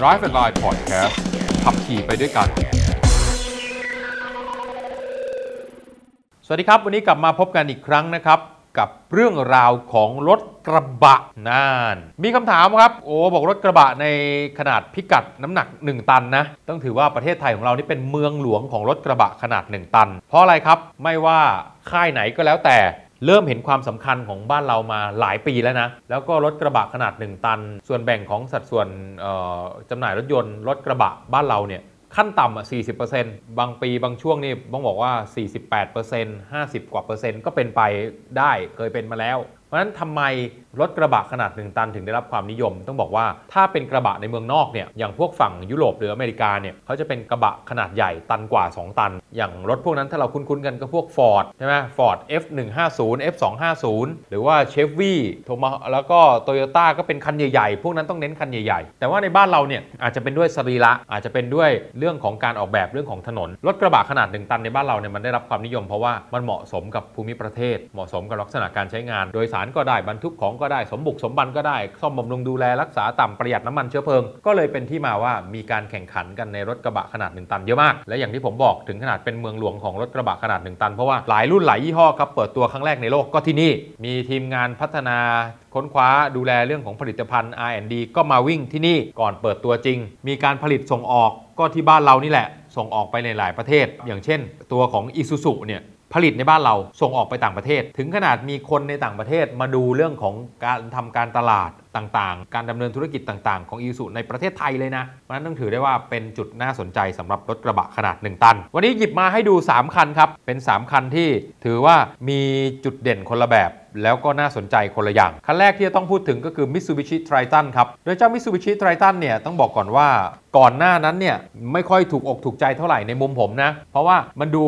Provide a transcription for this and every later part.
Drive and Line Podcast ขับขี่ไปด้วยกัน สวัสดีครับ วันนี้กลับมาพบกันอีกครั้งนะครับ กับเรื่องราวของรถกระบะนาน มีคำถามครับ โอ้บอกรถกระบะในขนาดพิกัดน้ำหนัก 1 ตันนะ ต้องถือว่าประเทศไทยของเรานี่เป็นเมืองหลวงของรถกระบะขนาด 1 ตัน เพราะอะไรครับ ไม่ว่าค่ายไหนก็แล้วแต่ เริ่มเห็นความสำคัญของบ้านเรามาหลายปีแล้วนะ แล้วก็รถกระบะขนาด 1 ตัน ส่วนแบ่งของสัดส่วนเอ่อจำหน่ายรถยนต์รถกระบะบ้านเราเนี่ยขั้นต่ำอะ40%บางปีบางช่วงนี่ต้องบอกว่า 48% 50 กว่าเปอร์เซ็นต์ก็เป็นไปได้เคยเป็นมาแล้ว เพราะฉะนั้นทำไม รถกระบะขนาด 1 ตันถึงได้รับความนิยม ต้องบอกว่าถ้าเป็นกระบะในเมืองนอกเนี่ยอย่างพวกฝั่งยุโรปหรืออเมริกาเนี่ยเขาจะเป็นกระบะขนาดใหญ่ตันกว่า 2 ตัน อย่างรถพวกนั้นถ้าเราคุ้นๆกันก็พวก Ford ใช่ไหม Ford F150 F250 หรือว่า Chevy โทมาแล้วก็ Toyota ก็เป็นคันใหญ่ๆ พวกนั้นต้องเน้นคันใหญ่ๆ แต่ว่าในบ้านเราเนี่ยอาจจะเป็นด้วยสรีระอาจจะเป็นด้วยเรื่องของการออกแบบเรื่องของถนน รถกระบะขนาด 1 ตันในบ้านเราเนี่ยมันได้รับความนิยมเพราะว่ามันเหมาะสมกับภูมิประเทศ เหมาะสมกับลักษณะการใช้งาน โดยสารก็ได้บรรทุกของก็็ได้สมบุกสมบันก็ได้ซ่อมบำรุงดูแลรักษาต่ำประหยัดน้ำมันเชื้อเพลิง ก็เลยเป็นที่มาว่ามีการแข่งขันกันในรถกระบะขนาด 1 ตันเยอะมาก และอย่างที่ผมบอกถึงขนาดเป็นเมืองหลวงของรถกระบะขนาด 1 ตัน เพราะว่าหลายรุ่นหลายยี่ห้อครับเปิดตัวครั้งแรกในโลกก็ที่นี่ มีทีมงานพัฒนาค้นคว้าดูแลเรื่องของผลิตภัณฑ์ R&D ก็มาวิ่งที่นี่ก่อนเปิดตัวจริง มีการผลิตส่งออกก็ที่บ้านเรานี่แหละ ส่งออกไปในหลายประเทศ อย่างเช่น ตัวของ Isuzu เนี่ย ผลิตในบ้านเราส่งออกไปต่างประเทศ ถึงขนาดมีคนในต่างประเทศมาดูเรื่องของการทำการตลาด ต่างๆ การดำเนินธุรกิจต่างๆ ของอีสุในประเทศไทยเลยนะ เพราะนั้นต้องถือได้ว่าเป็นจุดน่าสนใจสำหรับรถกระบะขนาด 1 ตัน วันนี้หยิบมาให้ดู 3 คันครับ เป็น 3 คันที่ถือว่ามีจุดเด่นคนละแบบแล้วก็น่าสนใจคนละอย่าง คันแรกที่จะต้องพูดถึงก็คือ Mitsubishi Triton ครับ โดยเจ้า Mitsubishi Triton เนี่ยต้องบอกก่อนว่าก่อนหน้านั้นเนี่ยไม่ค่อยถูกอกถูกใจเท่าไหร่ในมุมผมนะ เพราะว่ามันดู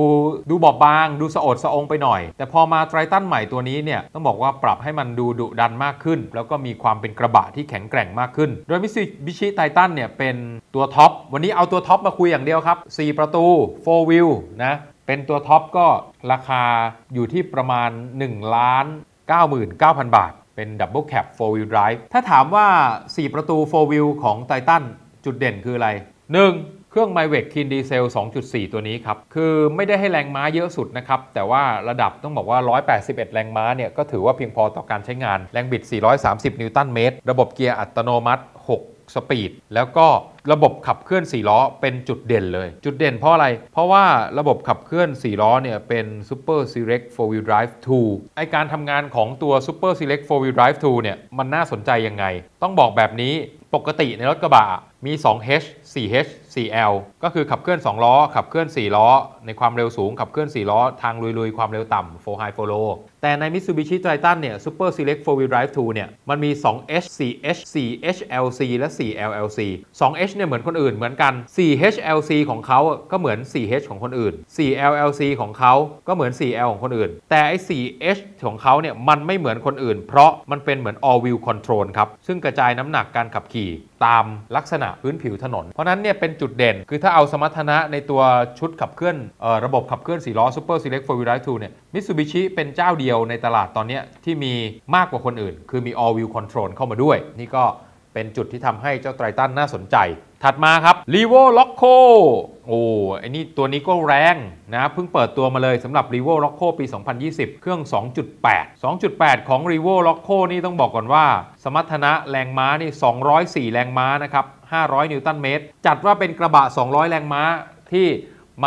ดูบอบบาง ดูสะโอดสะองไปหน่อย แต่พอมา Triton ใหม่ตัวนี้เนี่ยต้องบอกว่าปรับให้มันดูดุดันมากขึ้น แล้วก็มีความเป็นกระบะที่แข็งแกร่งมากขึ้น โดยมิสบิชิไททันเนี่ยเป็นตัวท็อป วันนี้เอาตัวท็อปมาคุยอย่างเดียวครับ 4 ประตู 4 wheel นะ เป็นตัวท็อปก็ราคาอยู่ที่ประมาณ1ล้าน99,000 บาท เป็น double cab 4 wheel drive ถ้าถามว่า 4 ประตู 4 wheel ของ Triton จุดเด่นคืออะไร 1. เครื่อง m y w e c Clean Diesel 2.4 ตัวนี้ครับ คือไม่ได้ให้แรงม้าเยอะสุดนะครับ แต่ว่าระดับต้องบอกว่า 181 แรงม้าเนี่ย ก็ถือว่าเพียงพอต่อการใช้งาน แรงบิด 430 นิวตันเมตร ระบบเกียร์อัตโนมัติ 6 สปีด แล้วก็ระบบขับเคลื่อน 4 ล้อเป็นจุดเด่นเลย จุดเด่นเพราะอะไร เพราะว่าระบบขับเคลื่อน 4 ล้อเนี่ยเป็น Super Select 4 Wheel Drive 2 ไอการทำงานของตัว Super Select 4 Wheel Drive 2 เนี่ยมันน่าสนใจยังไง ต้องบอกแบบนี้ปกติในรถกระบะ มี 2H 4H 4L ก็คือขับเคลื่อน 2 ล้อ ขับเคลื่อน 4 ล้อ ในความเร็วสูง ขับเคลื่อน 4 ล้อ ทางลุยๆ ความเร็วต่ำ 4 High 4 Low แต่ใน Mitsubishi Triton เนี่ย Super Select 4 Wheel Drive 2 เนี่ย มันมี 2H 4H 4HLC และ 4LLC 2H เนี่ยเหมือนคนอื่นเหมือนกัน 4HLC ของเขาก็เหมือน 4H ของคนอื่น 4LLC ของเขาก็เหมือน 4L ของคนอื่น แต่ไอ้ 4H ของเขาเนี่ยมันไม่เหมือนคนอื่น เพราะมันเป็นเหมือน all wheel control ครับ ซึ่งกระจายน้ำหนักการขับขี่ตามลักษณะพื้นผิวถนน เพราะนั้นเนี่ยเป็นจุดเด่น คือถ้าเอาสมรรถนะในตัวชุดขับเคลื่อนออระบบขับเคลื่อน4ล้อ Super Select 4 Wheel Drive 2เนี่ย Mitsubishi เป็นเจ้าเดียวในตลาดตอนนี้ที่มีมากกว่าคนอื่น คือมี all wheel control เข้ามาด้วย นี่ก็เป็นจุดที่ทำให้เจ้าไตรตันน่าสนใจ ถัดมาครับ r e v o Loco โอ้ไอ้นี่ตัวนี้ก็แรงนะเพิ่งเปิดตัวมาเลยสำหรับ r e v o Loco ปี 2020 เครื่อง 2.8 2.8 ของ r e v o Loco นี่ต้องบอกก่อนว่า สมรรถนะแรงม้านี่ 204 แรงม้านะครับ 500 นิวตันเมตร จัดว่าเป็นกระบะ 200 แรงม้าที่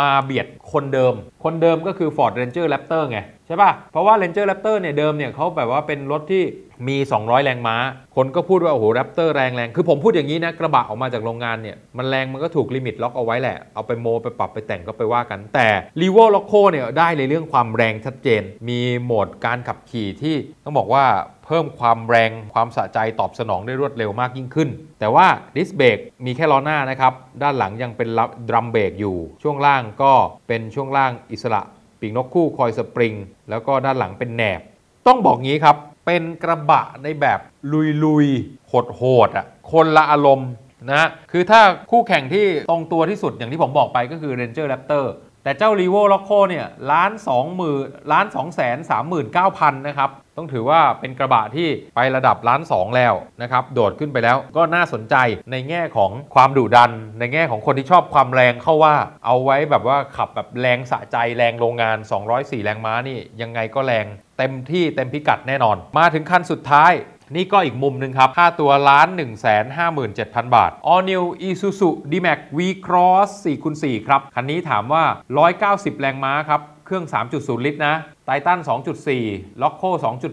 มาเบียดคนเดิม คนเดิมก็คือ Ford Ranger Raptor ไง ใช่ป่ะ เพราะว่า Ranger Raptor เนี่ยเดิมเนี่ยเขาแบบว่าเป็นรถที่มี 200 แรงม้า คนก็พูดว่า โอ้โห Raptor แรงแรง คือผมพูดอย่างนี้นะ กระบะออกมาจากโรงงานเนี่ย มันแรงมันก็ถูก limit ล็อกเอาไว้แหละ เอาไปโม ไปปรับไปแต่งก็ไปว่ากัน แต่ r e v o Loco เนี่ยได้ในเรื่องความแรงชัดเจน มีโหมดการขับขี่ที่ต้องบอกว่า เพิ่มความแรงความสะใจตอบสนองได้รวดเร็วมากยิ่งขึ้น แต่ว่าดิสเบรกมีแค่ล้อหน้านะครับ ด้านหลังยังเป็นดรัมเบรกอยู่ ช่วงล่างก็เป็นช่วงล่างอิสระ ปีกนกคู่คอยสปริง แล้วก็ด้านหลังเป็นแหนบ ต้องบอกงี้ครับ เป็นกระบะในแบบลุยๆโหดๆอะคนละอารมณ์นะคือถ้าคู่แข่งที่ตรงตัวที่สุดอย่างที่ผมบอกไปก็คือ Ranger Raptor แต่เจ้า r e v o l o c o เนี่ยล้านสองหมื่นล้านสองแสนสามหมื่นเก้าพันนะครับ ต้องถือว่าเป็นกระบะที่ไประดับล้านสองแล้วนะครับ โดดขึ้นไปแล้วก็น่าสนใจในแง่ของความดุดัน ในแง่ของคนที่ชอบความแรงเข้าว่า เอาไว้แบบว่าขับแบบแรงสะใจแรงโรงงาน 204 แรงม้านี่ยังไงก็แรงเต็มที่เต็มพิกัดแน่นอน มาถึงคันสุดท้าย นี่ก็อีกมุมหนึ่งครับ ค่าตัวล้าน1 5 7 0 0 0 บาท All New Isuzu D-Max V-Cross 4 x 4 ครับ คันนี้ถามว่า 190 แรงม้าครับ เครื่อง 3.0 ลิตรนะไททัน2.4 ล็อกโค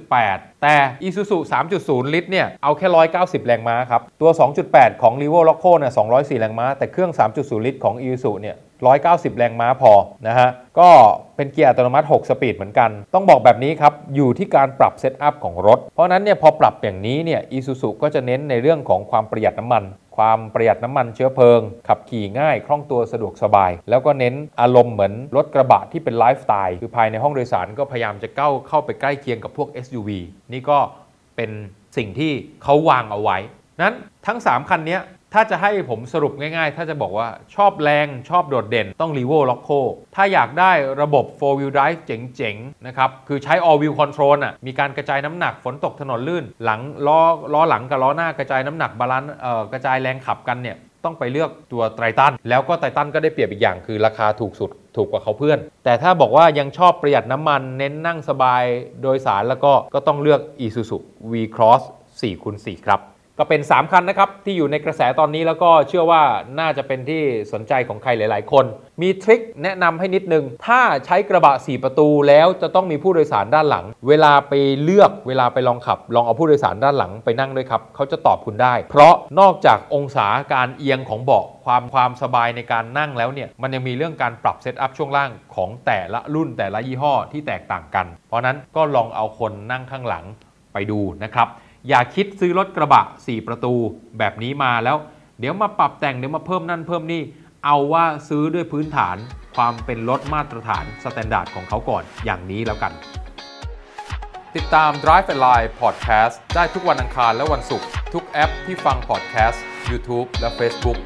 2.8 แต่ Isuzu 3.0 ลิตรเนี่ย เอาแค่ 190 แรงม้าครับ ตัว 2.8 ของ r e v o l o c o เนี่ย204 แรงม้า แต่เครื่อง 3.0 ลิตรของ Isuzu เนี่ย 190 แรงม้าพอนะฮะ ก็เป็นเกียร์อัตโนมัติ 6 สปีดเหมือนกัน ต้องบอกแบบนี้ครับ อยู่ที่การปรับ setup ของรถ เพราะนั้นเนี่ยพอปรับอย่างนี้เนี่ย Isuzu ก็จะเน้นในเรื่องของความประหยัดน้ำมัน ความประหยัดน้ำมันเชื้อเพลิง ขับขี่ง่าย คล่องตัวสะดวกสบาย แล้วก็เน้นอารมณ์เหมือนรถกระบะที่เป็นไลฟ์สไตล์คือภายในห้องโดยสารก็พยายามจะเข้าเข้าไปใกล้เคียงกับพวก SUV นี่ก็เป็นสิ่งที่เขาวางเอาไว้นั้นทั้ง 3 คันนี้ ถ้าจะให้ผมสรุปง่ายๆ ถ้าจะบอกว่าชอบแรงชอบโดดเด่นต้อง r e v o l o c o ถ้าอยากได้ระบบ 4 wheel drive เจ๋งๆ นะครับ คือใช้ all wheel control อะมีการกระจายน้ำหนักฝนตกถนนลื่น หลังล้อล้อหลังกับล้อหน้ากระจายน้ำหนัก balance เอ่อกระจายแรงขับกันเนี่ยต้องไปเลือกตัว Triton แล้วก็ Triton ก็ได้เปรียบอีกอย่างคือราคาถูกสุดถูกกว่าเขาเพื่อน แต่ถ้าบอกว่ายังชอบประหยัดน้ำมันเน้นนั่งสบายโดยสารแล้วก็ก็ต้องเลือก Isuzu V-Cross 4 x 4 ครับ ก็เป็น 3 คันนะครับ ที่อยู่ในกระแสตอนนี้แล้วก็เชื่อว่าน่าจะเป็นที่สนใจของใครหลาย ๆ คน มีทริคแนะนำให้นิดนึง ถ้าใช้กระบะ 4 ประตูแล้วจะต้องมีผู้โดยสารด้านหลัง เวลาไปเลือกเวลาไปลองขับ ลองเอาผู้โดยสารด้านหลังไปนั่งด้วยครับเขาจะตอบคุณได้ เพราะนอกจากองศาการเอียงของเบาะความความสบายในการนั่งแล้วเนี่ยมันยังมีเรื่องการปรับเซตอัพช่วงล่างของแต่ละรุ่นแต่ละยี่ห้อที่แตกต่างกัน เพราะนั้นก็ลองเอาคนนั่งข้างหลังไปดูนะครับ อย่าคิดซื้อรถกระบะ 4 ประตูแบบนี้มาแล้ว เดี๋ยวมาปรับแต่งเดี๋ยวมาเพิ่มนั่นเพิ่มนี่ เอาว่าซื้อด้วยพื้นฐานความเป็นรถมาตรฐาน standard ของเขาก่อนอย่างนี้แล้วกัน ติดตาม Drive and Line Podcast ได้ทุกวันอังคารและวันศุกร์ทุกแอปที่ฟัง podcast YouTube และ Facebook